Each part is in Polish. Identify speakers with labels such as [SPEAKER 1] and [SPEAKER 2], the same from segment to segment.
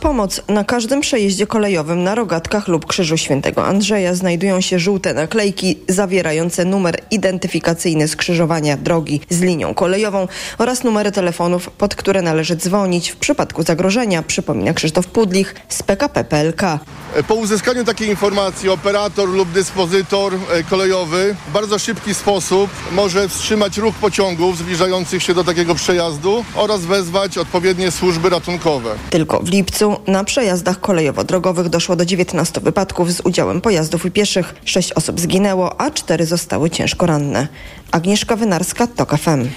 [SPEAKER 1] Pomoc na każdym przejeździe kolejowym na rogatkach lub Krzyżu Świętego Andrzeja znajdują się żółte naklejki zawierające numer identyfikacyjny skrzyżowania drogi z linią kolejową oraz numery telefonów, pod które należy dzwonić w przypadku zagrożenia, przypomina Krzysztof Pudlich z PKP PLK.
[SPEAKER 2] Po uzyskaniu takiej informacji operator lub dyspozytor e, kolejowy w bardzo szybki sposób może wstrzymać ruch pociągów zbliżających się do takiego przejazdu oraz wezwać odpowiednie służby ratunkowe.
[SPEAKER 1] Tylko w lipcu na przejazdach kolejowo-drogowych doszło do 19 wypadków z udziałem pojazdów i pieszych. Sześć osób zginęło, a cztery zostały ciężko ranne. Agnieszka Wynarska, TOK FM.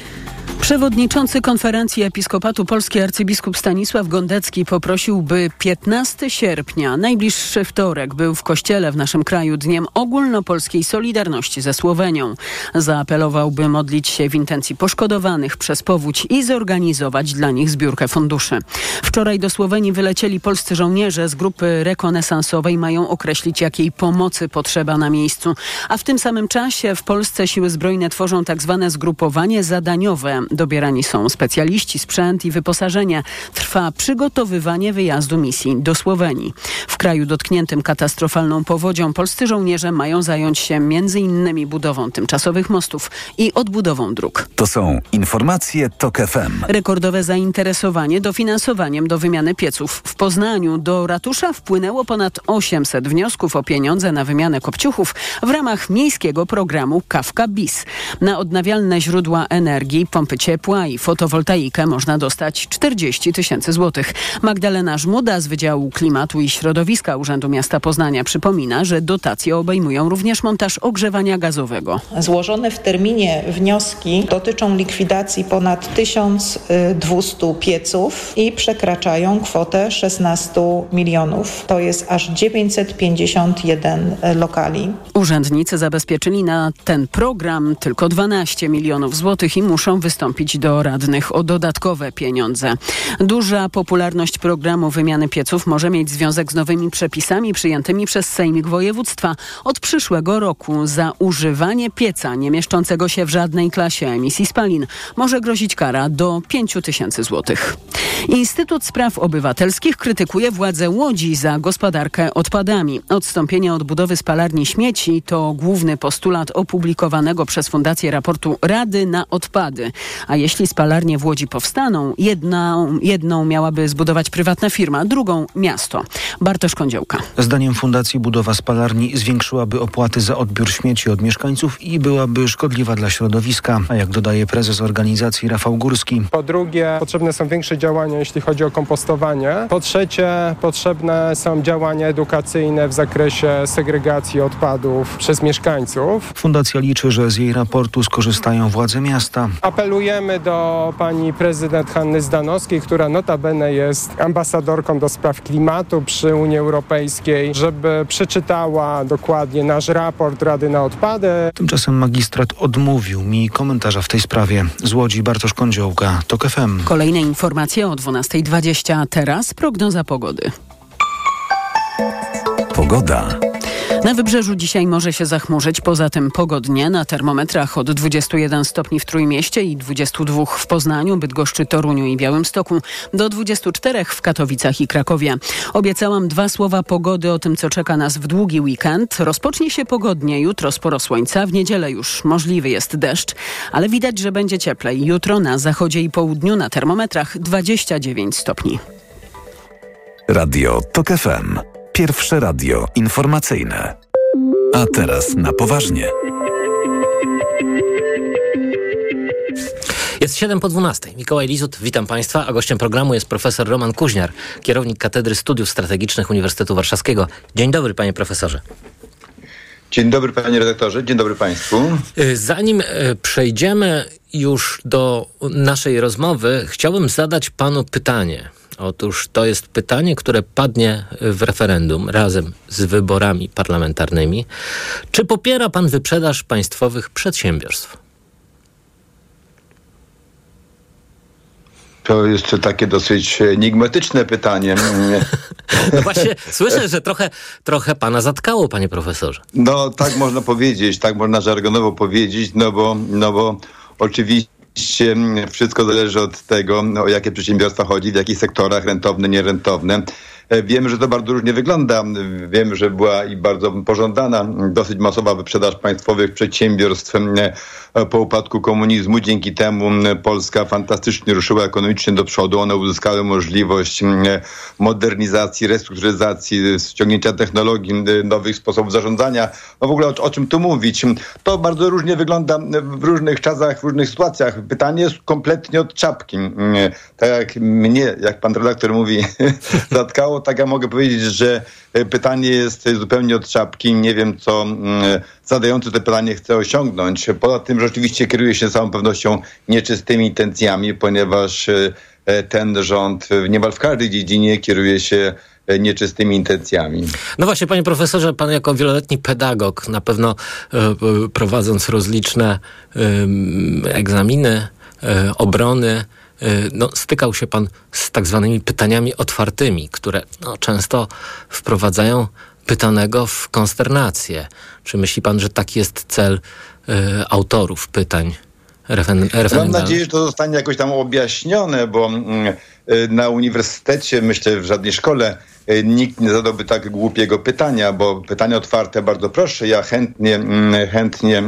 [SPEAKER 3] Przewodniczący konferencji Episkopatu Polski arcybiskup Stanisław Gondecki poprosił, by 15 sierpnia, najbliższy wtorek, był w kościele w naszym kraju dniem ogólnopolskiej solidarności ze Słowenią. Zaapelował, by modlić się w intencji poszkodowanych przez powódź i zorganizować dla nich zbiórkę funduszy. Wczoraj do Słowenii wylecieli polscy żołnierze z grupy rekonesansowej. Mają określić, jakiej pomocy potrzeba na miejscu. A w tym samym czasie w Polsce siły zbrojne tworzą tak zwane zgrupowanie zadaniowe. Dobierani są specjaliści, sprzęt i wyposażenie. Trwa przygotowywanie wyjazdu misji do Słowenii. W kraju dotkniętym katastrofalną powodzią polscy żołnierze mają zająć się m.in. budową tymczasowych mostów i odbudową dróg.
[SPEAKER 4] To są informacje TOK FM.
[SPEAKER 3] Rekordowe zainteresowanie dofinansowaniem do wymiany pieców. W Poznaniu do ratusza wpłynęło ponad 800 wniosków o pieniądze na wymianę kopciuchów w ramach miejskiego programu Kawka BIS. Na odnawialne źródła energii, ciepła i fotowoltaikę można dostać 40 tysięcy złotych. Magdalena Żmuda z Wydziału Klimatu i Środowiska Urzędu Miasta Poznania przypomina, że dotacje obejmują również montaż ogrzewania gazowego.
[SPEAKER 5] Złożone w terminie wnioski dotyczą likwidacji ponad 1200 pieców i przekraczają kwotę 16 milionów. To jest aż 951 lokali.
[SPEAKER 3] Urzędnicy zabezpieczyli na ten program tylko 12 milionów złotych i muszą wystąpić do radnych o dodatkowe pieniądze. Duża popularność programu wymiany pieców może mieć związek z nowymi przepisami przyjętymi przez Sejmik Województwa. Od przyszłego roku za używanie pieca nie mieszczącego się w żadnej klasie emisji spalin może grozić kara do 5 tysięcy złotych. Instytut Spraw Obywatelskich krytykuje władze Łodzi za gospodarkę odpadami. Odstąpienie od budowy spalarni śmieci to główny postulat opublikowanego przez Fundację raportu Rady na odpady. A jeśli spalarnie w Łodzi powstaną, jedną, jedną miałaby zbudować prywatna firma, drugą miasto. Bartosz Kądziołka.
[SPEAKER 6] Zdaniem Fundacji budowa spalarni zwiększyłaby opłaty za odbiór śmieci od mieszkańców i byłaby szkodliwa dla środowiska. A jak dodaje prezes organizacji Rafał Górski.
[SPEAKER 7] Po drugie, potrzebne są większe działania, jeśli chodzi o kompostowanie. Po trzecie, potrzebne są działania edukacyjne w zakresie segregacji odpadów przez mieszkańców.
[SPEAKER 6] Fundacja liczy, że z jej raportu skorzystają władze miasta.
[SPEAKER 7] Apelujemy do pani prezydent Hanny Zdanowskiej, która notabene jest ambasadorką do spraw klimatu przy Unii Europejskiej, żeby przeczytała dokładnie nasz raport Rady na Odpady.
[SPEAKER 6] Tymczasem magistrat odmówił mi komentarza w tej sprawie. Z Łodzi Bartosz Kądziołka, TOK FM.
[SPEAKER 3] Kolejne informacje o 12.20. Teraz prognoza pogody.
[SPEAKER 4] Pogoda.
[SPEAKER 3] Na wybrzeżu dzisiaj może się zachmurzyć, poza tym pogodnie. Na termometrach od 21 stopni w Trójmieście i 22 w Poznaniu, Bydgoszczy, Toruniu i Białymstoku, do 24 w Katowicach i Krakowie. Obiecałam dwa słowa pogody o tym, co czeka nas w długi weekend. Rozpocznie się pogodnie, jutro sporo słońca, w niedzielę już możliwy jest deszcz, ale widać, że będzie cieplej. Jutro na zachodzie i południu na termometrach 29 stopni.
[SPEAKER 4] Radio TOK FM. Pierwsze radio informacyjne. A teraz na poważnie.
[SPEAKER 8] Jest 7 po 12. Mikołaj Lizut, witam Państwa, a gościem programu jest profesor Roman Kuźniar, kierownik Katedry Studiów Strategicznych Uniwersytetu Warszawskiego. Dzień dobry, panie profesorze.
[SPEAKER 9] Dzień dobry, panie redaktorze, dzień dobry państwu.
[SPEAKER 8] Zanim przejdziemy już do naszej rozmowy, chciałbym zadać panu pytanie. Otóż to jest pytanie, które padnie w referendum razem z wyborami parlamentarnymi. Czy popiera pan wyprzedaż państwowych przedsiębiorstw?
[SPEAKER 9] To jeszcze takie dosyć enigmatyczne pytanie.
[SPEAKER 8] No właśnie, słyszę, że trochę, trochę pana zatkało, panie profesorze.
[SPEAKER 9] No tak można powiedzieć, tak można żargonowo powiedzieć, no bo, no bo oczywiście oczywiście wszystko zależy od tego, o jakie przedsiębiorstwa chodzi, w jakich sektorach, rentowne, nierentowne. E, wiemy, że to bardzo różnie wygląda. Wiemy, że była i bardzo pożądana dosyć masowa wyprzedaż państwowych przedsiębiorstw e, po upadku komunizmu. Dzięki temu Polska fantastycznie ruszyła ekonomicznie do przodu. One uzyskały możliwość modernizacji, restrukturyzacji, ściągnięcia technologii, nowych sposobów zarządzania. No w ogóle o, o czym tu mówić? To bardzo różnie wygląda w różnych czasach, w różnych sytuacjach. Pytanie jest kompletnie od czapki. Tak jak mnie, jak pan redaktor mówi, zatkało tak ja mogę powiedzieć, że e, pytanie jest zupełnie od czapki. Nie wiem, co mm, zadający to pytanie chce osiągnąć. Poza tym rzeczywiście kieruje się z całą pewnością nieczystymi intencjami, ponieważ e, e, ten rząd niemal w każdej dziedzinie kieruje się nieczystymi intencjami.
[SPEAKER 8] No właśnie, panie profesorze, pan jako wieloletni pedagog, na pewno prowadząc rozliczne egzaminy, obrony, no, stykał się pan z tak zwanymi pytaniami otwartymi, które no, często wprowadzają pytanego w konsternację. Czy myśli pan, że taki jest cel y, autorów pytań referendalnych?
[SPEAKER 9] Mam nadzieję, że to zostanie jakoś tam objaśnione, bo y, na uniwersytecie, myślę w żadnej szkole, y, nikt nie zadałby tak głupiego pytania, bo pytania otwarte bardzo proszę. Ja chętnie, mm, chętnie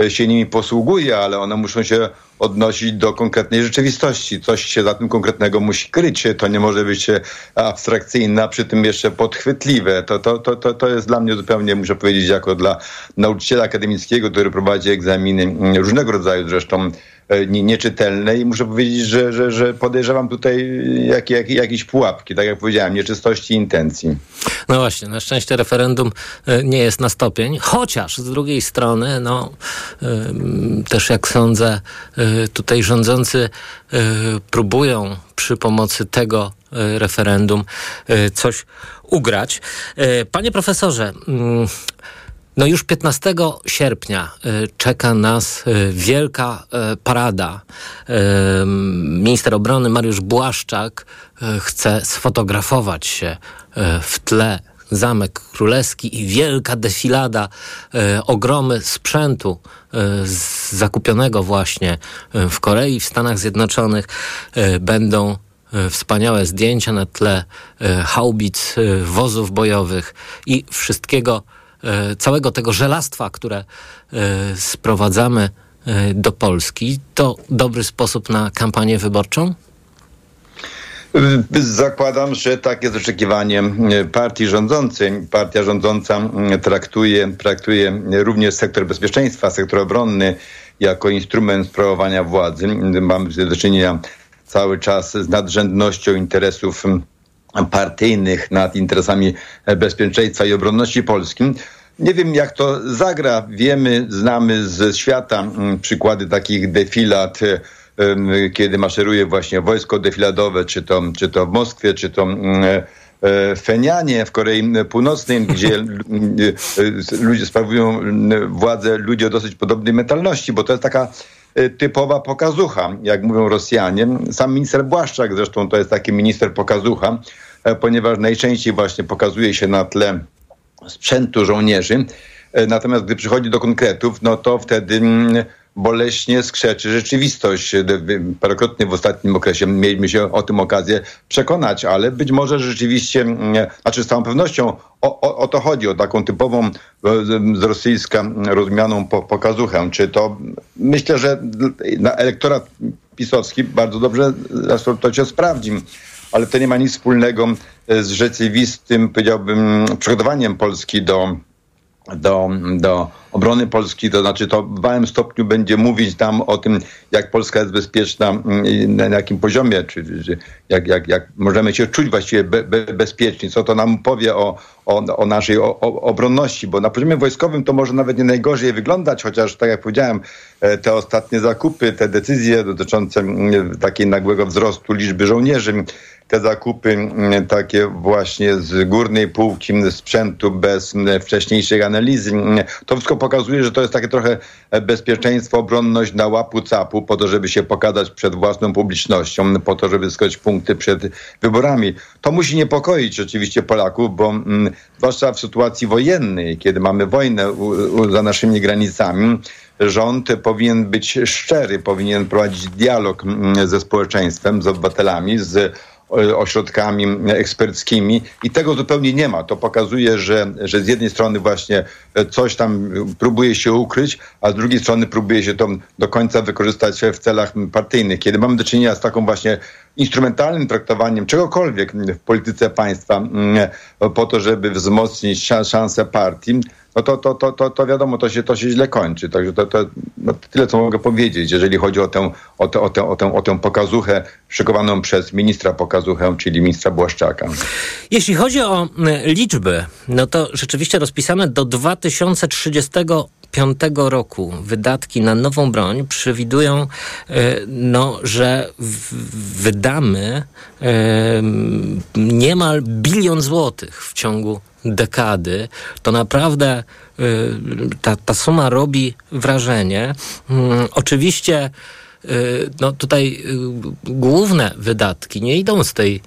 [SPEAKER 9] y, się nimi posługuję, ale one muszą się odnosić do konkretnej rzeczywistości. Coś się za tym konkretnego musi kryć. To nie może być abstrakcyjne, a przy tym jeszcze podchwytliwe. To, to, to, to, to jest dla mnie zupełnie, muszę powiedzieć, jako dla nauczyciela akademickiego, który prowadzi egzaminy mm, różnego rodzaju zresztą E, nieczytelne i muszę powiedzieć, że, że, że podejrzewam tutaj jak, jak, jakieś pułapki, tak jak powiedziałem, nieczystości intencji.
[SPEAKER 8] No właśnie, na szczęście referendum e, nie jest na stopień, chociaż z drugiej strony, no też jak sądzę, e, tutaj rządzący próbują przy pomocy tego referendum coś ugrać. Panie profesorze, mm, no już 15 sierpnia y, czeka nas y, wielka y, parada. Minister obrony Mariusz Błaszczak chce sfotografować się w tle Zamek Królewski i wielka defilada, ogromy sprzętu zakupionego właśnie w Korei, w Stanach Zjednoczonych będą wspaniałe zdjęcia na tle haubic, wozów bojowych i wszystkiego całego tego żelastwa, które e, sprowadzamy e, do Polski, to dobry sposób na kampanię wyborczą?
[SPEAKER 9] Zakładam, że tak jest oczekiwanie partii rządzącej. Partia rządząca traktuje, traktuje również sektor bezpieczeństwa, sektor obronny jako instrument sprawowania władzy. Mamy do czynienia cały czas z nadrzędnością interesów partyjnych nad interesami bezpieczeństwa i obronności polskim. Nie wiem, jak to zagra. Wiemy, znamy ze świata mm, przykłady takich defilat, kiedy maszeruje właśnie wojsko defiladowe, czy to, czy to w Moskwie, czy to mm, e, w Fenianie w Korei Północnej, gdzie e, ludzie sprawują władzę ludzie o dosyć podobnej mentalności, bo to jest taka e, typowa pokazucha, jak mówią Rosjanie. Sam minister Błaszczak zresztą to jest taki minister pokazucha, ponieważ najczęściej właśnie pokazuje się na tle sprzętu żołnierzy. E, natomiast gdy przychodzi do konkretów, no to wtedy mm, boleśnie skrzeczy rzeczywistość. E, parokrotnie w ostatnim okresie mieliśmy się o tym okazję przekonać, ale być może rzeczywiście, mm, znaczy z całą pewnością o, o, o to chodzi, o taką typową z rosyjska rozumianą po, pokazuchę. Czy to, myślę, że na elektorat pisowski bardzo dobrze to się sprawdzi ale to nie ma nic wspólnego e, z rzeczywistym, powiedziałbym, przygotowaniem Polski do, do, do obrony Polski, to znaczy to w małym stopniu będzie mówić tam o tym, jak Polska jest bezpieczna, mm, na jakim poziomie, czy, czy jak, jak, jak możemy się czuć właściwie be, be, bezpieczni, co to nam powie o, o, o naszej o, o obronności, bo na poziomie wojskowym to może nawet nie najgorzej wyglądać, chociaż tak jak powiedziałem, e, te ostatnie zakupy, te decyzje dotyczące mm, takiej nagłego wzrostu liczby żołnierzy, te zakupy mm, takie właśnie z górnej półki sprzętu bez wcześniejszej analizy, to wszystko pokazuje, że to jest takie trochę bezpieczeństwo, obronność na łapu capu, po to, żeby się pokazać przed własną publicznością, po to, żeby zyskać punkty przed wyborami. To musi niepokoić oczywiście Polaków, bo mm, zwłaszcza w sytuacji wojennej, kiedy mamy wojnę u, u, za naszymi granicami, rząd powinien być szczery, powinien prowadzić dialog mm, ze społeczeństwem, z obywatelami, z ośrodkami eksperckimi i tego zupełnie nie ma. To pokazuje, że, że z jednej strony właśnie coś tam próbuje się ukryć, a z drugiej strony próbuje się to do końca wykorzystać w celach partyjnych. Kiedy mamy do czynienia z taką właśnie instrumentalnym traktowaniem czegokolwiek w polityce państwa mm, po to, żeby wzmocnić szanse partii, no to, to, to, to, to wiadomo, to się, to się źle kończy. Także to, to no tyle, co mogę powiedzieć, jeżeli chodzi o tę, o tę, o tę, o tę, o tę pokazuchę szykowaną przez ministra pokazuchę, czyli ministra Błaszczaka.
[SPEAKER 8] Jeśli chodzi o liczby, no to rzeczywiście rozpisane do 2030 2025 roku wydatki na nową broń przewidują, e, no, że wydamy e, niemal bilion złotych w ciągu dekady, to naprawdę e, ta, ta suma robi wrażenie. Mm, oczywiście no tutaj główne wydatki nie idą z tej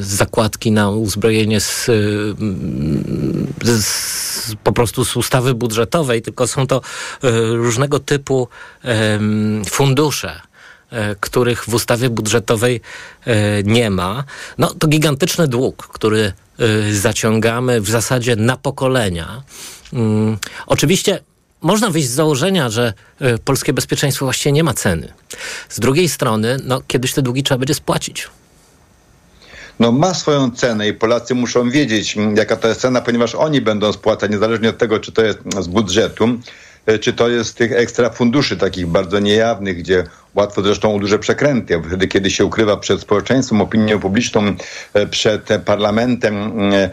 [SPEAKER 8] zakładki na uzbrojenie z, z, po prostu z ustawy budżetowej, tylko są to różnego typu fundusze których w ustawie budżetowej nie ma. No to gigantyczny dług, który zaciągamy w zasadzie na pokolenia. Mm, oczywiście można wyjść z założenia, że polskie bezpieczeństwo właściwie nie ma ceny. Z drugiej strony, no, kiedyś te długi trzeba będzie spłacić
[SPEAKER 9] no, ma swoją cenę i Polacy muszą wiedzieć, mm, jaka to jest cena, ponieważ oni będą spłacać, niezależnie od tego, czy to jest z budżetu, czy to jest z tych ekstra funduszy, takich bardzo niejawnych, gdzie łatwo zresztą o duże przekręty. Wtedy, kiedy się ukrywa przed społeczeństwem, opinią publiczną, e, przed parlamentem, mm, Y,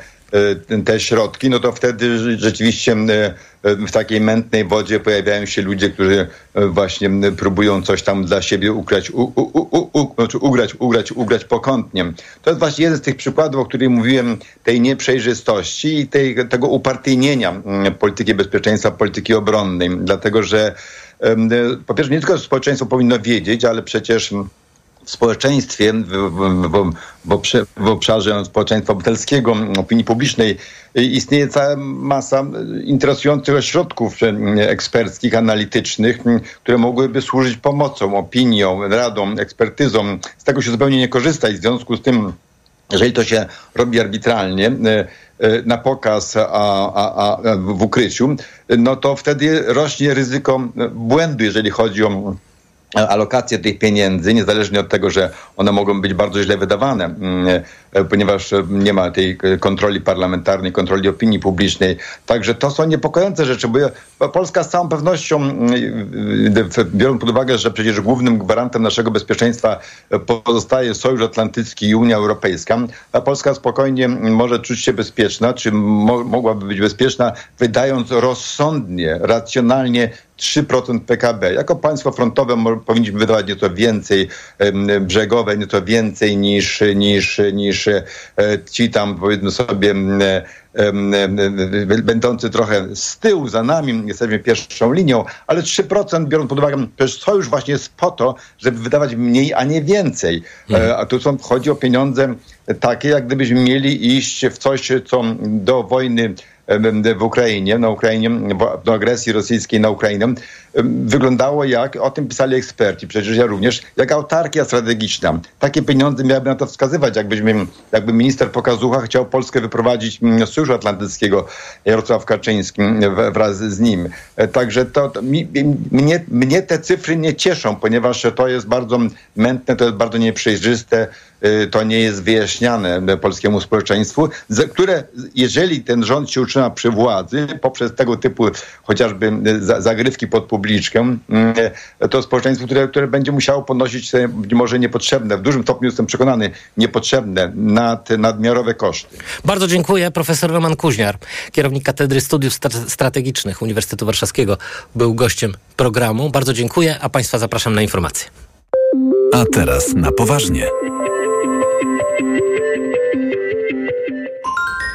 [SPEAKER 9] te środki, no to wtedy rzeczywiście y, y, w takiej mętnej wodzie pojawiają się ludzie, którzy właśnie próbują coś tam dla siebie ukrać, u, u, u, znaczy ugrać, ugrać, ugrać pokątnie. To jest właśnie jeden z tych przykładów, o których mówiłem, tej nieprzejrzystości i tej, tego upartyjnienia polityki bezpieczeństwa, polityki obronnej. Dlatego, że po pierwsze nie tylko społeczeństwo powinno wiedzieć, ale przecież w społeczeństwie, w, w, w, obszarze społeczeństwa obywatelskiego, opinii publicznej istnieje cała masa interesujących ośrodków eksperckich, analitycznych, które mogłyby służyć pomocą, opinią, radą, ekspertyzą. Z tego się zupełnie nie korzysta i w związku z tym jeżeli to się robi arbitralnie, na pokaz, a, a, a w ukryciu, no to wtedy rośnie ryzyko błędu, jeżeli chodzi o alokację tych pieniędzy, niezależnie od tego, że one mogą być bardzo źle wydawane, mm, ponieważ nie ma tej kontroli parlamentarnej, kontroli opinii publicznej. Także to są niepokojące rzeczy, bo Polska z całą pewnością, mm, biorąc pod uwagę, że przecież głównym gwarantem naszego bezpieczeństwa pozostaje Sojusz Atlantycki i Unia Europejska, a Polska spokojnie może czuć się bezpieczna, czy mo mogłaby być bezpieczna, wydając rozsądnie, racjonalnie 3% PKB. Jako państwo frontowe powinniśmy wydawać nieco więcej, brzegowe nieco więcej niż, niż, niż e, ci tam powiedzmy sobie będący trochę z tyłu, za nami, jesteśmy pierwszą linią, ale 3% biorąc pod uwagę, przecież sojusz właśnie jest po to, żeby wydawać mniej, a nie więcej. E, mhm. A tu są, chodzi o pieniądze takie, jak gdybyśmy mieli iść w coś, co do wojny w Ukrainie, na Ukrainie, do agresji rosyjskiej na Ukrainę, wyglądało jak, o tym pisali eksperci, przecież ja również, jak autarkia strategiczna. Takie pieniądze miałyby na to wskazywać, jakbyśmy, jakby minister Pokazucha chciał Polskę wyprowadzić z Sojuszu Atlantyckiego, Jarosław Kaczyński wraz z nim. E, także to, to mi, mnie, mnie te cyfry nie cieszą, ponieważ to jest bardzo mętne, to jest bardzo nieprzejrzyste, Y, to nie jest wyjaśniane polskiemu społeczeństwu, które jeżeli ten rząd się utrzyma przy władzy poprzez tego typu chociażby y, zagrywki pod publiczkę, y, to społeczeństwo, które, które będzie musiało ponosić sobie może niepotrzebne, w dużym stopniu jestem przekonany, niepotrzebne, nad, nadmiarowe koszty.
[SPEAKER 8] Bardzo dziękuję. Profesor Roman Kuźniar, kierownik Katedry Studiów Strategicznych Uniwersytetu Warszawskiego, był gościem programu. Bardzo dziękuję, a Państwa zapraszam na informacje.
[SPEAKER 4] A teraz na poważnie.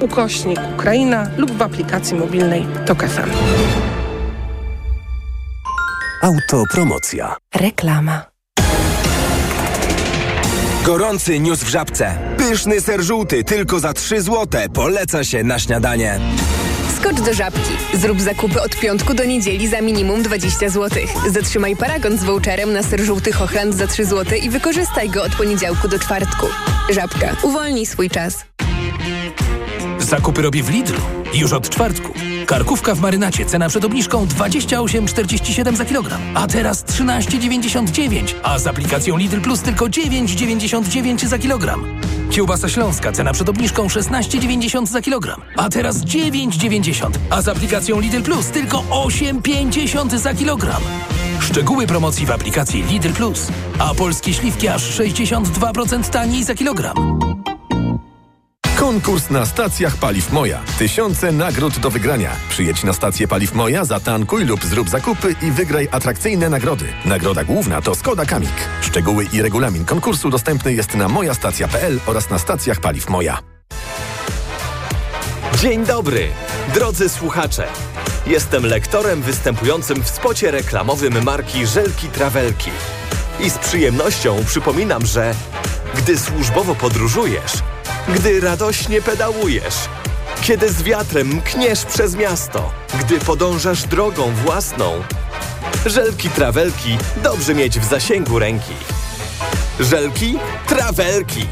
[SPEAKER 10] ukośnik Ukraina lub w aplikacji mobilnej Tok FM.
[SPEAKER 11] Autopromocja.
[SPEAKER 12] Reklama.
[SPEAKER 11] Gorący news w żabce. Pyszny ser żółty tylko za 3 złote. Poleca się na śniadanie.
[SPEAKER 12] Skocz do żabki. Zrób zakupy od piątku do niedzieli za minimum 20 zł. Zatrzymaj paragon z voucherem na ser żółty Hochland za 3 zł i wykorzystaj go od poniedziałku do czwartku. Żabka. Uwolnij swój czas.
[SPEAKER 13] Zakupy robię w Lidlu. Już od czwartku. Karkówka w marynacie, cena przed obniżką 28,47 za kilogram, a teraz 13,99, a z aplikacją Lidl Plus tylko 9,99 za kilogram. Kiełbasa śląska, cena przed obniżką 16,90 za kilogram, a teraz 9,90, a z aplikacją Lidl Plus tylko 8,50 za kilogram. Szczegóły promocji w aplikacji Lidl Plus, a polskie śliwki aż 62% taniej za kilogram.
[SPEAKER 14] Konkurs na stacjach Paliw Moja. Tysiące nagród do wygrania. Przyjedź na stację Paliw Moja, zatankuj lub zrób zakupy i wygraj atrakcyjne nagrody. Nagroda główna to Skoda Kamik. Szczegóły i regulamin konkursu dostępny jest na mojastacja.pl oraz na stacjach Paliw Moja.
[SPEAKER 15] Dzień dobry, drodzy słuchacze. Jestem lektorem występującym w spocie reklamowym marki Żelki Trawelki. I z przyjemnością przypominam, że gdy służbowo podróżujesz, gdy radośnie pedałujesz, kiedy z wiatrem mkniesz przez miasto, gdy podążasz drogą własną. Żelki Trawelki dobrze mieć w zasięgu ręki. Żelki Trawelki.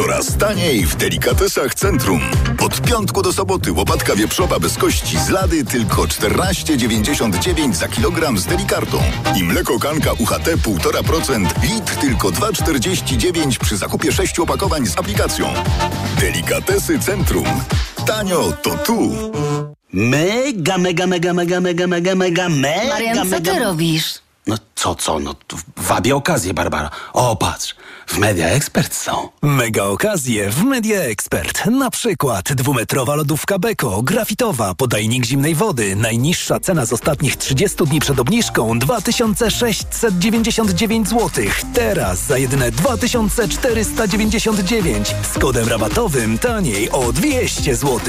[SPEAKER 16] Coraz taniej w delikatesach centrum. Od piątku do soboty łopatka wieprzowa bez kości z lady tylko 14,99 za kilogram z delikartą. I mleko kanka UHT 1,5% litr tylko 2,49 przy zakupie 6 opakowań z aplikacją. Delikatesy centrum. Tanio to tu.
[SPEAKER 17] Mega, mega, mega, mega, mega, mega, mega, mega,
[SPEAKER 18] Marian, co
[SPEAKER 17] mega...
[SPEAKER 18] ty robisz?
[SPEAKER 17] No co, co? No wabię okazję, Barbara. O, patrz, w Media Expert są.
[SPEAKER 19] Mega okazje w Media Expert. Na przykład dwumetrowa lodówka Beko, grafitowa, podajnik zimnej wody. Najniższa cena z ostatnich 30 dni przed obniżką 2699 zł. Teraz za jedyne 2499. Z kodem rabatowym taniej o 200 zł.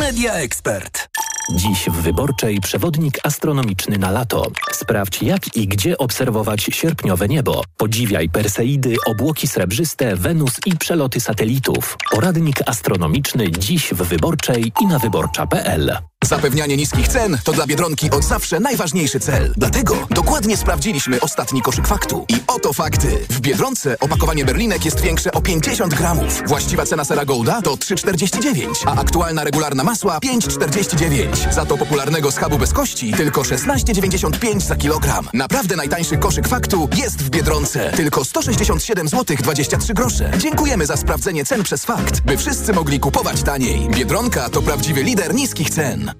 [SPEAKER 19] Media Expert.
[SPEAKER 20] Dziś w Wyborczej przewodnik astronomiczny na lato. Sprawdź jak i gdzie obserwować sierpniowe niebo. Podziwiaj Perseidy, obłoki srebrzyste, Wenus i przeloty satelitów. Poradnik astronomiczny dziś w Wyborczej i na wyborcza.pl.
[SPEAKER 21] Zapewnianie niskich cen to dla Biedronki od zawsze najważniejszy cel. Dlatego dokładnie sprawdziliśmy ostatni koszyk faktu. I oto fakty. W Biedronce opakowanie berlinek jest większe o 50 gramów. Właściwa cena sera Golda to 3,49, a aktualna regularna masła 5,49. Za to popularnego schabu bez kości tylko 16,95 za kilogram. Naprawdę najtańszy koszyk faktu jest w Biedronce. Tylko 167 zł 23 grosze. Dziękujemy za sprawdzenie cen przez fakt, by wszyscy mogli kupować taniej. Biedronka to prawdziwy lider niskich cen.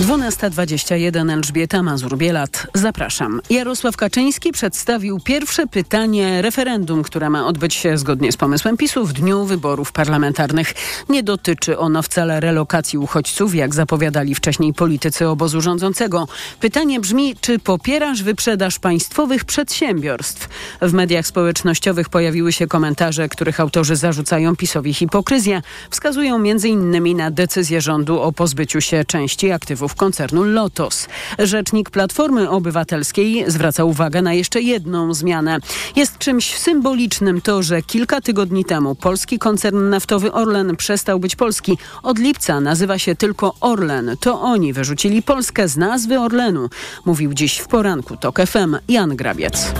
[SPEAKER 3] 12.21 Elżbieta Mazur-Bielat. Zapraszam. Jarosław Kaczyński przedstawił pierwsze pytanie referendum, które ma odbyć się zgodnie z pomysłem PiSu w dniu wyborów parlamentarnych. Nie dotyczy ono wcale relokacji uchodźców, jak zapowiadali wcześniej politycy obozu rządzącego. Pytanie brzmi, czy popierasz wyprzedaż państwowych przedsiębiorstw? W mediach społecznościowych pojawiły się komentarze, których autorzy zarzucają PiSowi hipokryzję. Wskazują m.in. na decyzję rządu o pozbyciu się części aktywów koncernu Lotos. Rzecznik Platformy Obywatelskiej zwraca uwagę na jeszcze jedną zmianę. Jest czymś symbolicznym to, że kilka tygodni temu polski koncern naftowy Orlen przestał być polski. Od lipca nazywa się tylko Orlen. To oni wyrzucili Polskę z nazwy Orlenu, mówił dziś w poranku TOK FM Jan Grabiec.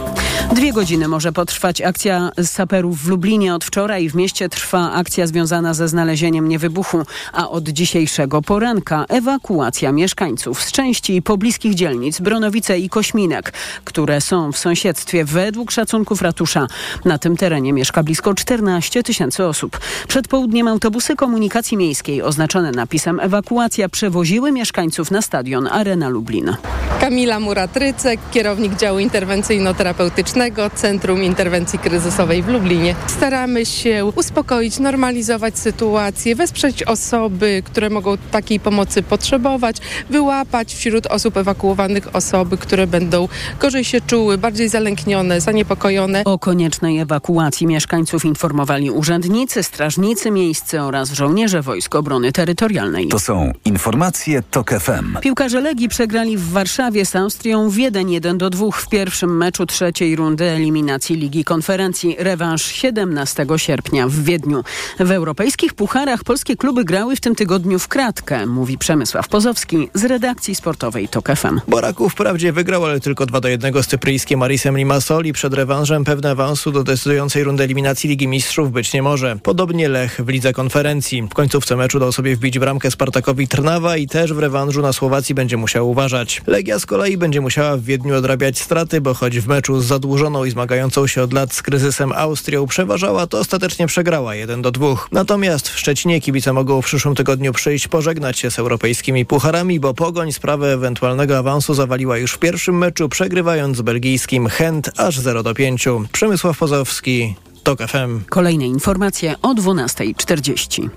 [SPEAKER 3] Dwie godziny może potrwać akcja saperów w Lublinie. Od wczoraj w mieście trwa akcja związana ze znalezieniem niewybuchu, a od dzisiejszego poranka ewakuacja mieszkańców z części pobliskich dzielnic Bronowice i Kośminek, które są w sąsiedztwie według szacunków ratusza. Na tym terenie mieszka blisko 14 tysięcy osób. Przed południem autobusy komunikacji miejskiej oznaczone napisem ewakuacja przewoziły mieszkańców na stadion Arena Lublin.
[SPEAKER 22] Kamila Muratrycek, kierownik działu interwencyjno-terapeutycznego Centrum Interwencji Kryzysowej w Lublinie. Staramy się uspokoić, normalizować sytuację, wesprzeć osoby, które mogą takiej pomocy potrzebować, wyłapać wśród osób ewakuowanych osoby, które będą gorzej się czuły, bardziej zalęknione, zaniepokojone.
[SPEAKER 3] O koniecznej ewakuacji mieszkańców informowali urzędnicy, strażnicy miejscy oraz żołnierze Wojsk Obrony Terytorialnej.
[SPEAKER 4] To są informacje TOK FM.
[SPEAKER 3] Piłkarze Legii przegrali w Warszawie z Austrią w 1-1 do 2 w pierwszym meczu trzeciej rundy eliminacji Ligi Konferencji. Rewanż 17 sierpnia w Wiedniu. W europejskich pucharach polskie kluby grały w tym tygodniu w kratkę, mówi Przemysław Pozowski z redakcji sportowej TOK FM.
[SPEAKER 18] Boraków wprawdzie wygrał, ale tylko 2 do 1 z cypryjskim Marisem Limassol i przed rewanżem pewne awansu do decydującej rundy eliminacji Ligi Mistrzów być nie może. Podobnie Lech w Lidze Konferencji. W końcówce meczu dał sobie wbić bramkę Spartakowi Trnawa i też w rewanżu na Słowacji będzie musiał uważać. Legia z kolei będzie musiała w Wiedniu odrabiać straty, bo choć w meczu z zadłużoną i zmagającą się od lat z kryzysem Austrią przeważała, to ostatecznie przegrała 1 do 2. Natomiast w Szczecinie kibice mogą w przyszłym tygodniu przyjść pożegnać się z europejskimi pucharami, bo Pogoń sprawę ewentualnego awansu zawaliła już w pierwszym meczu, przegrywając z belgijskim Chęt aż 0 do 5. Przemysław Pozowski, TOK FM.
[SPEAKER 3] Kolejne informacje o 12.40.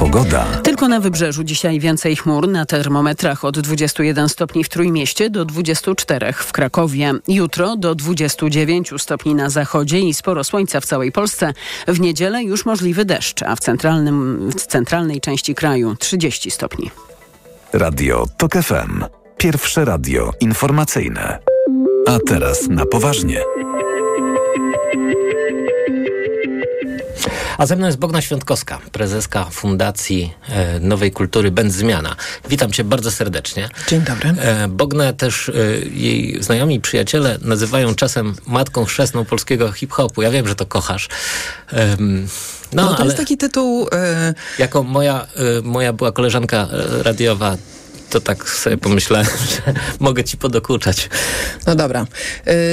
[SPEAKER 4] Pogoda.
[SPEAKER 3] Tylko na wybrzeżu dzisiaj więcej chmur, na termometrach od 21 stopni w Trójmieście do 24 w Krakowie. Jutro do 29 stopni na zachodzie i sporo słońca w całej Polsce. W niedzielę już możliwy deszcz, a w, centralnym, w centralnej części kraju 30 stopni.
[SPEAKER 4] Radio TOK FM. Pierwsze radio informacyjne. A teraz na poważnie.
[SPEAKER 8] A ze mną jest Bogna Świątkowska, prezeska Fundacji e, Nowej Kultury Będ Zmiana. Witam cię bardzo serdecznie.
[SPEAKER 23] Dzień dobry.
[SPEAKER 8] E, Bognę też e, jej znajomi i przyjaciele nazywają czasem matką chrzestną polskiego hip-hopu. Ja wiem, że to kochasz.
[SPEAKER 23] No,
[SPEAKER 8] no,
[SPEAKER 23] to jest taki tytuł.
[SPEAKER 8] jako moja, moja była koleżanka radiowa, to tak sobie pomyślałem, że mogę ci podokuczać.
[SPEAKER 23] No dobra.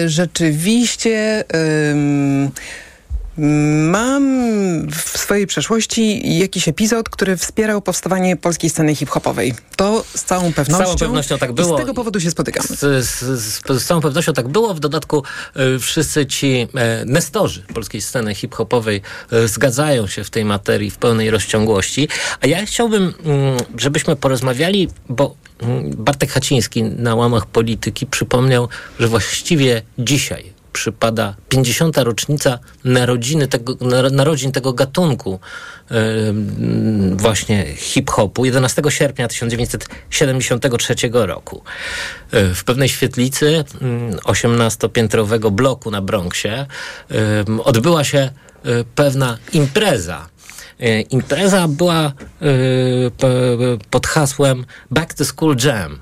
[SPEAKER 23] Rzeczywiście. ym, Mam w swojej przeszłości jakiś epizod, który wspierał powstawanie polskiej sceny hip-hopowej. To z całą pewnością.
[SPEAKER 8] Z całą pewnością tak
[SPEAKER 23] I
[SPEAKER 8] było.
[SPEAKER 23] z tego powodu się spotykamy.
[SPEAKER 8] Z, z, z, z całą pewnością tak było. W dodatku e, wszyscy ci e, nestorzy polskiej sceny hip-hopowej e, zgadzają się w tej materii w pełnej rozciągłości. A ja chciałbym, mm, żebyśmy porozmawiali, bo mm, Bartek Haciński na łamach polityki przypomniał, że właściwie dzisiaj przypada 50. rocznica narodziny tego, nar- narodzin tego gatunku mm, właśnie hip-hopu 11 sierpnia 1973 roku. E, W pewnej świetlicy mm, 18-piętrowego bloku na Bronxie odbyła się e, pewna impreza. E, Impreza była pod hasłem Back to School Jam.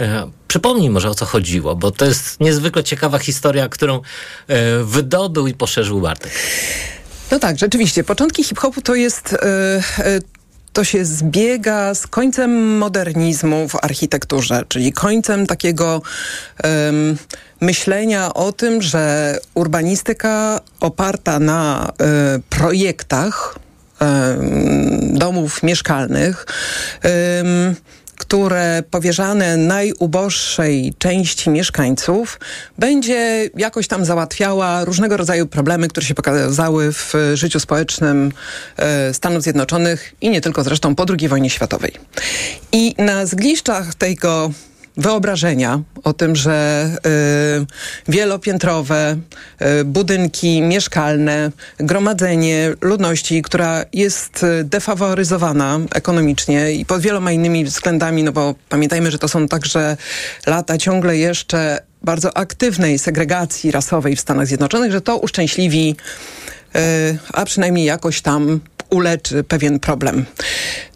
[SPEAKER 8] E, Przypomnij może o co chodziło, bo to jest niezwykle ciekawa historia, którą e, wydobył i poszerzył Bartek.
[SPEAKER 23] No tak, rzeczywiście. Początki hip-hopu to jest. e, to się zbiega z końcem modernizmu w architekturze, czyli końcem takiego myślenia o tym, że urbanistyka oparta na e, projektach em, domów mieszkalnych, em, które powierzane najuboższej części mieszkańców będzie jakoś tam załatwiała różnego rodzaju problemy, które się pokazały w życiu społecznym e, Stanów Zjednoczonych i nie tylko zresztą po II wojnie światowej. I na zgliszczach tego wyobrażenia o tym, że y, wielopiętrowe y, budynki mieszkalne, gromadzenie ludności, która jest y, defaworyzowana ekonomicznie i pod wieloma innymi względami, no bo pamiętajmy, że to są także lata ciągle jeszcze bardzo aktywnej segregacji rasowej w Stanach Zjednoczonych, że to uszczęśliwi, y, a przynajmniej jakoś tam uleczy pewien problem.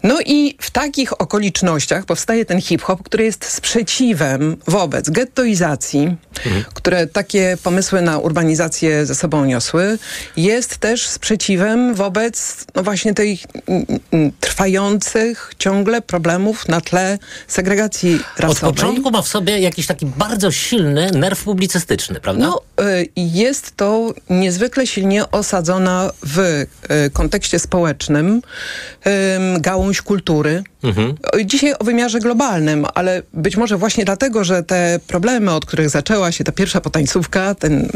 [SPEAKER 23] No i w takich okolicznościach powstaje ten hip-hop, który jest sprzeciwem wobec gettoizacji, mhm. które takie pomysły na urbanizację ze sobą niosły. Jest też sprzeciwem wobec no właśnie tych trwających ciągle problemów na tle segregacji rasowej.
[SPEAKER 8] Od początku ma w sobie jakiś taki bardzo silny nerw publicystyczny, prawda?
[SPEAKER 23] No, y, jest to niezwykle silnie osadzona w y, kontekście społecznym gałąź kultury. Mhm. Dzisiaj o wymiarze globalnym, ale być może właśnie dlatego, że te problemy, od których zaczęła się ta pierwsza potańcówka, ten,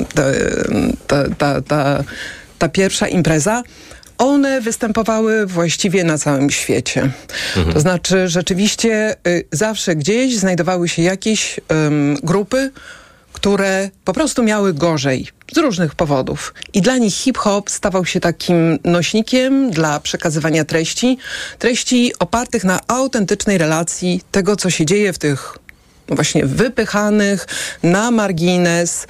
[SPEAKER 23] ta, ta, ta, ta, pierwsza impreza, one występowały właściwie na całym świecie. Mhm. To znaczy rzeczywiście y, zawsze gdzieś znajdowały się jakieś grupy, które po prostu miały gorzej z różnych powodów. I dla nich hip-hop stawał się takim nośnikiem dla przekazywania treści, treści opartych na autentycznej relacji tego, co się dzieje w tych właśnie wypychanych na margines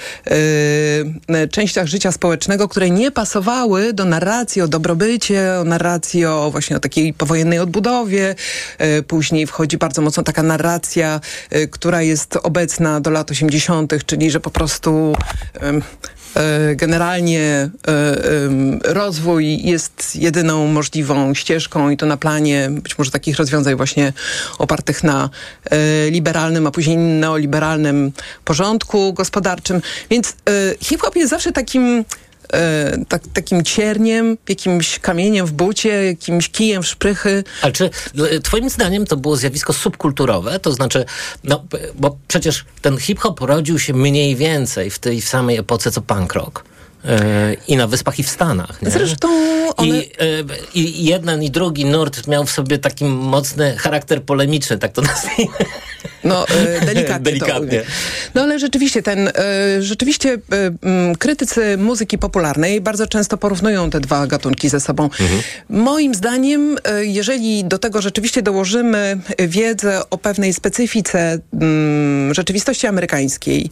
[SPEAKER 23] yy, częściach życia społecznego, które nie pasowały do narracji o dobrobycie, o narracji o właśnie o takiej powojennej odbudowie. Yy, później wchodzi bardzo mocno taka narracja, yy, która jest obecna do lat 80., czyli że po prostu E, generalnie e, rozwój jest jedyną możliwą ścieżką i to na planie być może takich rozwiązań właśnie opartych na e, liberalnym, a później neoliberalnym porządku gospodarczym. Więc hip-hop jest zawsze takim e, tak, takim cierniem, jakimś kamieniem w bucie, jakimś kijem w szprychy.
[SPEAKER 8] Ale czy twoim zdaniem to było zjawisko subkulturowe? To znaczy, no, bo przecież ten hip-hop rodził się mniej więcej w tej samej epoce co punk rock. E, i na Wyspach, i w Stanach. Nie?
[SPEAKER 23] Zresztą one...
[SPEAKER 8] I, e, I jeden i drugi nurt miał w sobie taki mocny charakter polemiczny, tak to nazwijmy.
[SPEAKER 23] No, e, delikatnie.
[SPEAKER 8] delikatnie.
[SPEAKER 23] No ale rzeczywiście ten, e, rzeczywiście e, krytycy muzyki popularnej bardzo często porównują te dwa gatunki ze sobą. Mhm. Moim zdaniem, jeżeli do tego rzeczywiście dołożymy wiedzę o pewnej specyfice m, rzeczywistości amerykańskiej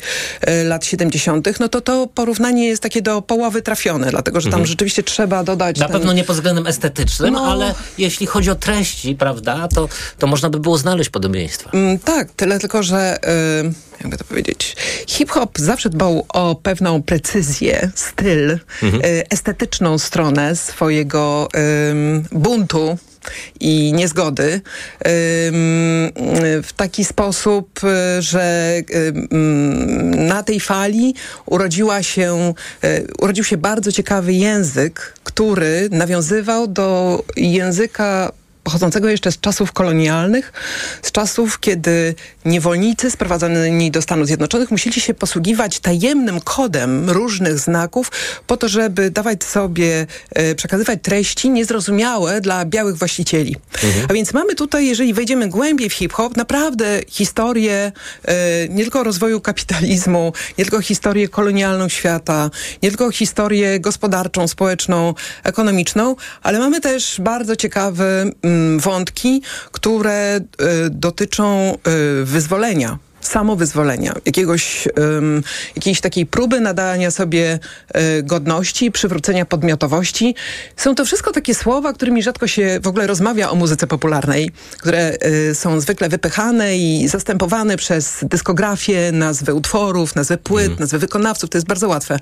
[SPEAKER 23] lat 70., no to to porównanie jest takie do połowy trafione, dlatego że tam mhm. rzeczywiście trzeba dodać...
[SPEAKER 8] Na ten... pewno nie pod względem estetycznym, no... ale jeśli chodzi o treści, prawda, to, to można by było znaleźć podobieństwa.
[SPEAKER 23] Mm, tak, tyle tylko, że yy, jakby to powiedzieć, hip-hop zawsze dbał o pewną precyzję, styl, mhm. yy, estetyczną stronę swojego yy, buntu i niezgody w taki sposób, y, że na tej fali urodziła się, y, urodził się bardzo ciekawy język, który nawiązywał do języka pochodzącego jeszcze z czasów kolonialnych, z czasów, kiedy niewolnicy sprowadzani do Stanów Zjednoczonych musieli się posługiwać tajemnym kodem różnych znaków po to, żeby dawać sobie, e, przekazywać treści niezrozumiałe dla białych właścicieli. Mhm. A więc mamy tutaj, jeżeli wejdziemy głębiej w hip-hop, naprawdę historię e, nie tylko rozwoju kapitalizmu, nie tylko historię kolonialną świata, nie tylko historię gospodarczą, społeczną, ekonomiczną, ale mamy też bardzo ciekawy mm, wątki, które y, dotyczą y, wyzwolenia samowyzwolenia, jakiegoś, um, jakiejś takiej próby nadania sobie e, godności, przywrócenia podmiotowości. Są to wszystko takie słowa, którymi rzadko się w ogóle rozmawia o muzyce popularnej, które e, są zwykle wypychane i zastępowane przez dyskografię, nazwy utworów, nazwy płyt, mm. nazwy wykonawców. To jest bardzo łatwe.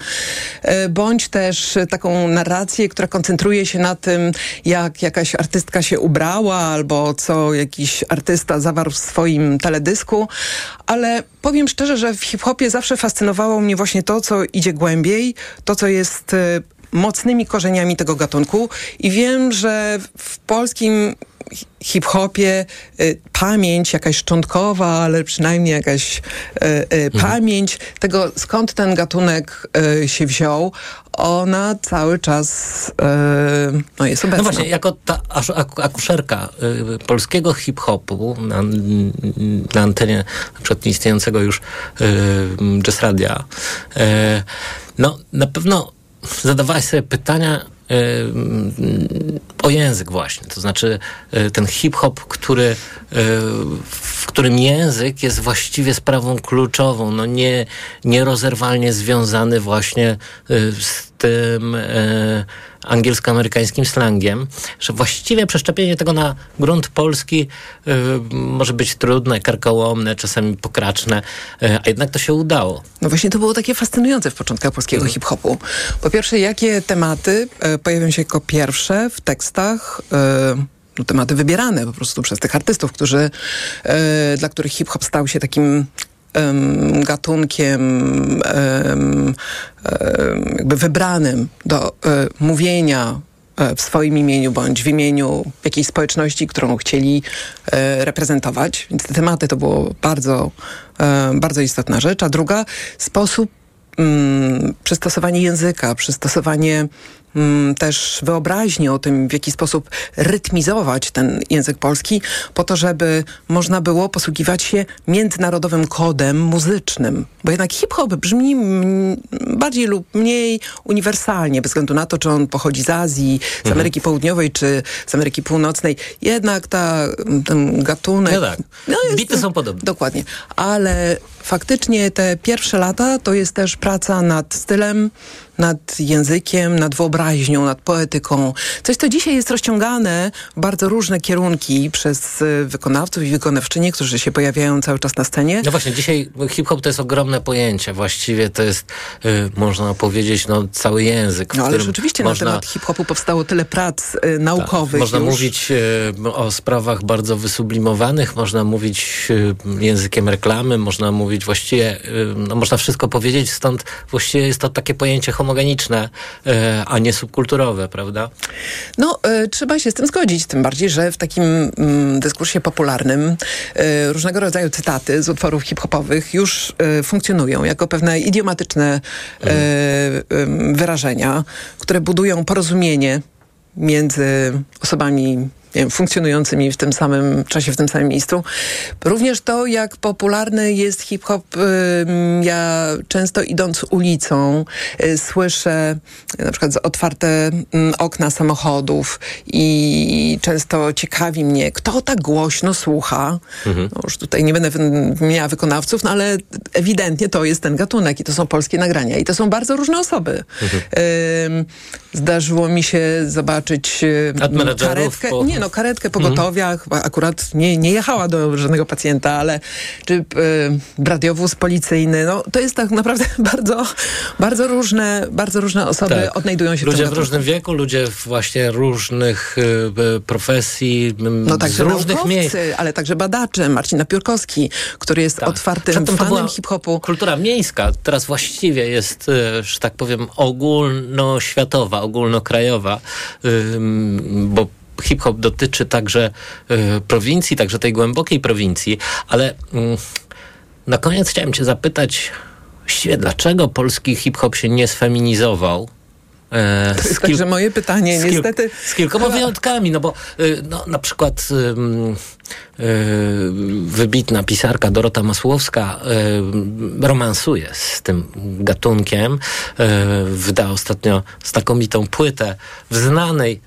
[SPEAKER 23] E, bądź też taką narrację, która koncentruje się na tym, jak jakaś artystka się ubrała albo co jakiś artysta zawarł w swoim teledysku, ale powiem szczerze, że w hip-hopie zawsze fascynowało mnie właśnie to, co idzie głębiej, to, co jest y, mocnymi korzeniami tego gatunku. I wiem, że w polskim hip-hopie y, pamięć jakaś szczątkowa, ale przynajmniej jakaś y, y, mhm. pamięć tego, skąd ten gatunek y, się wziął, ona cały czas y, no jest obecna.
[SPEAKER 8] No właśnie, jako ta akuszerka y, polskiego hip-hopu na, na antenie na przykład istniejącego już Jazz Radia, no na pewno zadawałaś sobie pytania o język właśnie. To znaczy ten hip-hop, który w którym język jest właściwie sprawą kluczową, no nie, nierozerwalnie związany właśnie y, z tym e, angielsko-amerykańskim slangiem, że właściwie przeszczepienie tego na grunt polski e, może być trudne, karkołomne, czasami pokraczne, e, a jednak to się udało.
[SPEAKER 23] No właśnie to było takie fascynujące w początkach polskiego mm. hip-hopu. Po pierwsze, jakie tematy e, pojawią się jako pierwsze w tekstach e, no, tematy wybierane po prostu przez tych artystów, którzy, e, dla których hip-hop stał się takim gatunkiem jakby wybranym do e, mówienia e, w swoim imieniu bądź w imieniu jakiejś społeczności, którą chcieli e, reprezentować. Więc te tematy to było bardzo, bardzo istotna rzecz. A druga, sposób mm, przystosowanie języka, przystosowanie też wyobraźnię o tym, w jaki sposób rytmizować ten język polski, po to, żeby można było posługiwać się międzynarodowym kodem muzycznym. Bo jednak hip-hop brzmi bardziej lub mniej uniwersalnie, bez względu na to, czy on pochodzi z Azji, z mhm. Ameryki Południowej, czy z Ameryki Północnej. Jednak ta, ten gatunek...
[SPEAKER 8] No tak, no jest, bity są podobne.
[SPEAKER 23] Dokładnie. Ale faktycznie te pierwsze lata to jest też praca nad stylem, nad językiem, nad wyobraźnią, nad poetyką. Coś, co dzisiaj jest rozciągane w bardzo różne kierunki przez y, wykonawców i wykonawczynie, którzy się pojawiają cały czas na scenie.
[SPEAKER 8] No właśnie, dzisiaj hip-hop to jest ogromne pojęcie. Właściwie to jest, y, można powiedzieć, no, cały język.
[SPEAKER 23] No ale rzeczywiście można... na temat hip-hopu powstało tyle prac y, naukowych. Tak,
[SPEAKER 8] można
[SPEAKER 23] już.
[SPEAKER 8] mówić y, o sprawach bardzo wysublimowanych, można mówić językiem reklamy, można mówić właściwie, y, no, można wszystko powiedzieć, stąd właściwie jest to takie pojęcie homogeniczne, e, a nie subkulturowe, prawda?
[SPEAKER 23] No, e, trzeba się z tym zgodzić, tym bardziej, że w takim mm, dyskursie popularnym e, różnego rodzaju cytaty z utworów hip-hopowych już funkcjonują jako pewne idiomatyczne mhm. wyrażenia, które budują porozumienie między osobami wiem, funkcjonującymi w tym samym czasie, w tym samym miejscu. Również to, jak popularny jest hip-hop. Ja często idąc ulicą y, słyszę na przykład otwarte okna samochodów i często ciekawi mnie, kto tak głośno słucha. Mhm. No już tutaj nie będę miała wykonawców, no ale ewidentnie to jest ten gatunek i to są polskie nagrania i to są bardzo różne osoby. Mhm. Zdarzyło mi się zobaczyć karetkę. Nie, no, no, karetkę pogotowia, chyba akurat nie, nie jechała do żadnego pacjenta, ale czy y, radiowóz policyjny, no to jest tak naprawdę bardzo, bardzo różne, bardzo różne osoby tak. odnajdują się
[SPEAKER 8] Ludzie w, w różnym wieku, ludzie właśnie różnych y, profesji, no, z różnych miejsc.
[SPEAKER 23] ale także badacze, Marcin Napiórkowski, który jest tak. otwartym fanem hip-hopu.
[SPEAKER 8] Kultura miejska teraz właściwie jest, y, że tak powiem, ogólnoświatowa, ogólnokrajowa, y, bo hip-hop dotyczy także y, prowincji, także tej głębokiej prowincji, ale y, na koniec chciałem cię zapytać, właściwie dlaczego polski hip-hop się nie sfeminizował?
[SPEAKER 23] E, to jest także moje pytanie,
[SPEAKER 8] z
[SPEAKER 23] niestety.
[SPEAKER 8] Z kilkoma wyjątkami, no bo y, no, na przykład y, y, wybitna pisarka Dorota Masłowska romansuje z tym gatunkiem. Wyda ostatnio znakomitą płytę w znanej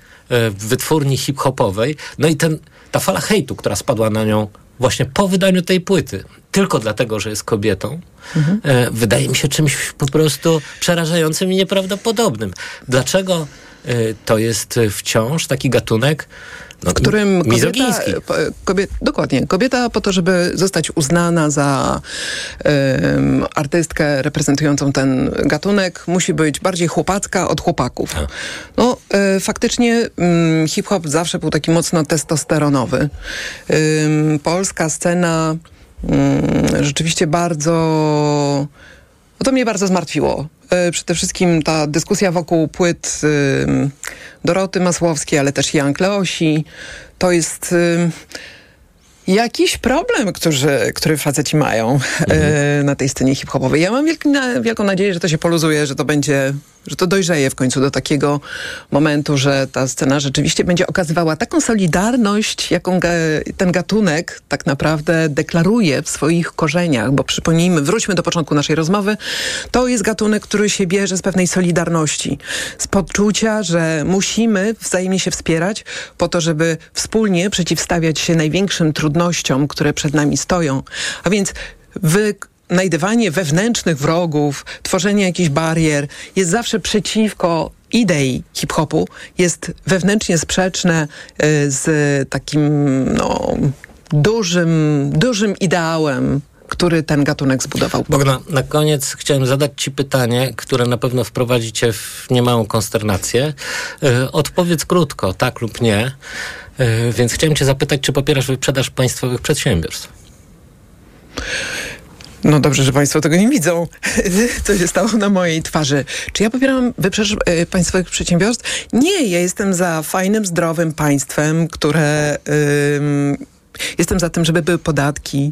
[SPEAKER 8] wytwórni hip-hopowej. No i ten, ta fala hejtu, która spadła na nią właśnie po wydaniu tej płyty, tylko dlatego, że jest kobietą, mhm. E, wydaje mi się czymś po prostu przerażającym i nieprawdopodobnym. Dlaczego e, to jest wciąż taki gatunek,
[SPEAKER 23] no, w którym kobieta, kobiet, dokładnie, kobieta po to, żeby zostać uznana za um, artystkę reprezentującą ten gatunek, musi być bardziej chłopacka od chłopaków. A. No, y, faktycznie um, hip-hop zawsze był taki mocno testosteronowy. Polska scena rzeczywiście bardzo... No to mnie bardzo zmartwiło. E, przede wszystkim ta dyskusja wokół płyt Doroty Masłowskiej, ale też Jan Kleosi, to jest jakiś problem, którzy, który faceci mają e, mhm. na tej scenie hip-hopowej. Ja mam wielką nadzieję, że to się poluzuje, że to będzie że to dojrzeje w końcu do takiego momentu, że ta scena rzeczywiście będzie okazywała taką solidarność, jaką ten gatunek tak naprawdę deklaruje w swoich korzeniach, bo przypomnijmy, wróćmy do początku naszej rozmowy, to jest gatunek, który się bierze z pewnej solidarności, z poczucia, że musimy wzajemnie się wspierać po to, żeby wspólnie przeciwstawiać się największym trudnościom, które przed nami stoją. A więc wy znajdywanie wewnętrznych wrogów, tworzenie jakichś barier jest zawsze przeciwko idei hip-hopu, jest wewnętrznie sprzeczne y, z takim no, dużym, dużym ideałem który ten gatunek zbudował.
[SPEAKER 8] Bogna, na koniec chciałem zadać Ci pytanie, które na pewno wprowadzi Cię w niemałą konsternację. Yy, odpowiedz krótko, tak lub nie. Yy, więc chciałem Cię zapytać, czy popierasz wyprzedaż państwowych przedsiębiorstw?
[SPEAKER 23] No dobrze, że Państwo tego nie widzą, co się stało na mojej twarzy. Czy ja popieram wyprzedaż y, państwowych przedsiębiorstw? Nie, ja jestem za fajnym, zdrowym państwem, które... Y, Jestem za tym, żeby były podatki.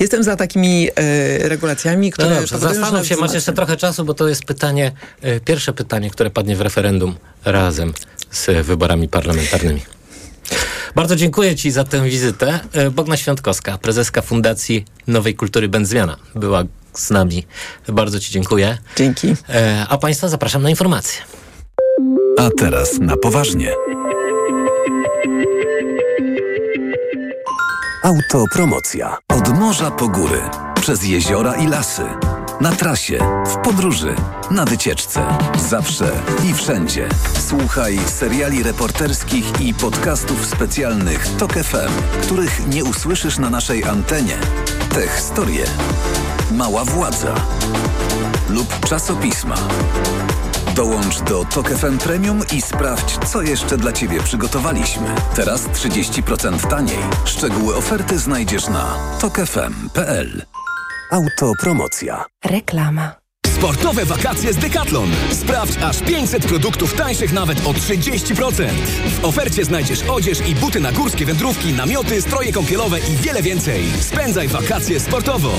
[SPEAKER 23] Jestem za takimi e, regulacjami, które...
[SPEAKER 8] No dobrze, zastanów się, masz jeszcze trochę czasu, bo to jest pytanie, e, pierwsze pytanie, które padnie w referendum razem z wyborami parlamentarnymi. Bardzo dziękuję Ci za tę wizytę. E, Bogna Świątkowska, prezeska Fundacji Nowej Kultury Będzmiana, była z nami. Bardzo Ci dziękuję.
[SPEAKER 23] Dzięki.
[SPEAKER 8] E, A Państwa zapraszam na informacje.
[SPEAKER 4] A teraz na poważnie. Autopromocja. Od morza po góry, przez jeziora i lasy. Na trasie, w podróży, na wycieczce. Zawsze i wszędzie. Słuchaj seriali reporterskich i podcastów specjalnych TOK FM, których nie usłyszysz na naszej antenie. Te historie. Mała władza. Lub czasopisma. Dołącz do TOK FM Premium i sprawdź, co jeszcze dla Ciebie przygotowaliśmy. Teraz 30% taniej. Szczegóły oferty znajdziesz na tokefm.pl. Autopromocja.
[SPEAKER 24] Reklama. Sportowe wakacje z Decathlon. Sprawdź aż 500 produktów tańszych nawet o 30%. W ofercie znajdziesz odzież i buty na górskie wędrówki, namioty, stroje kąpielowe i wiele więcej. Spędzaj wakacje sportowo.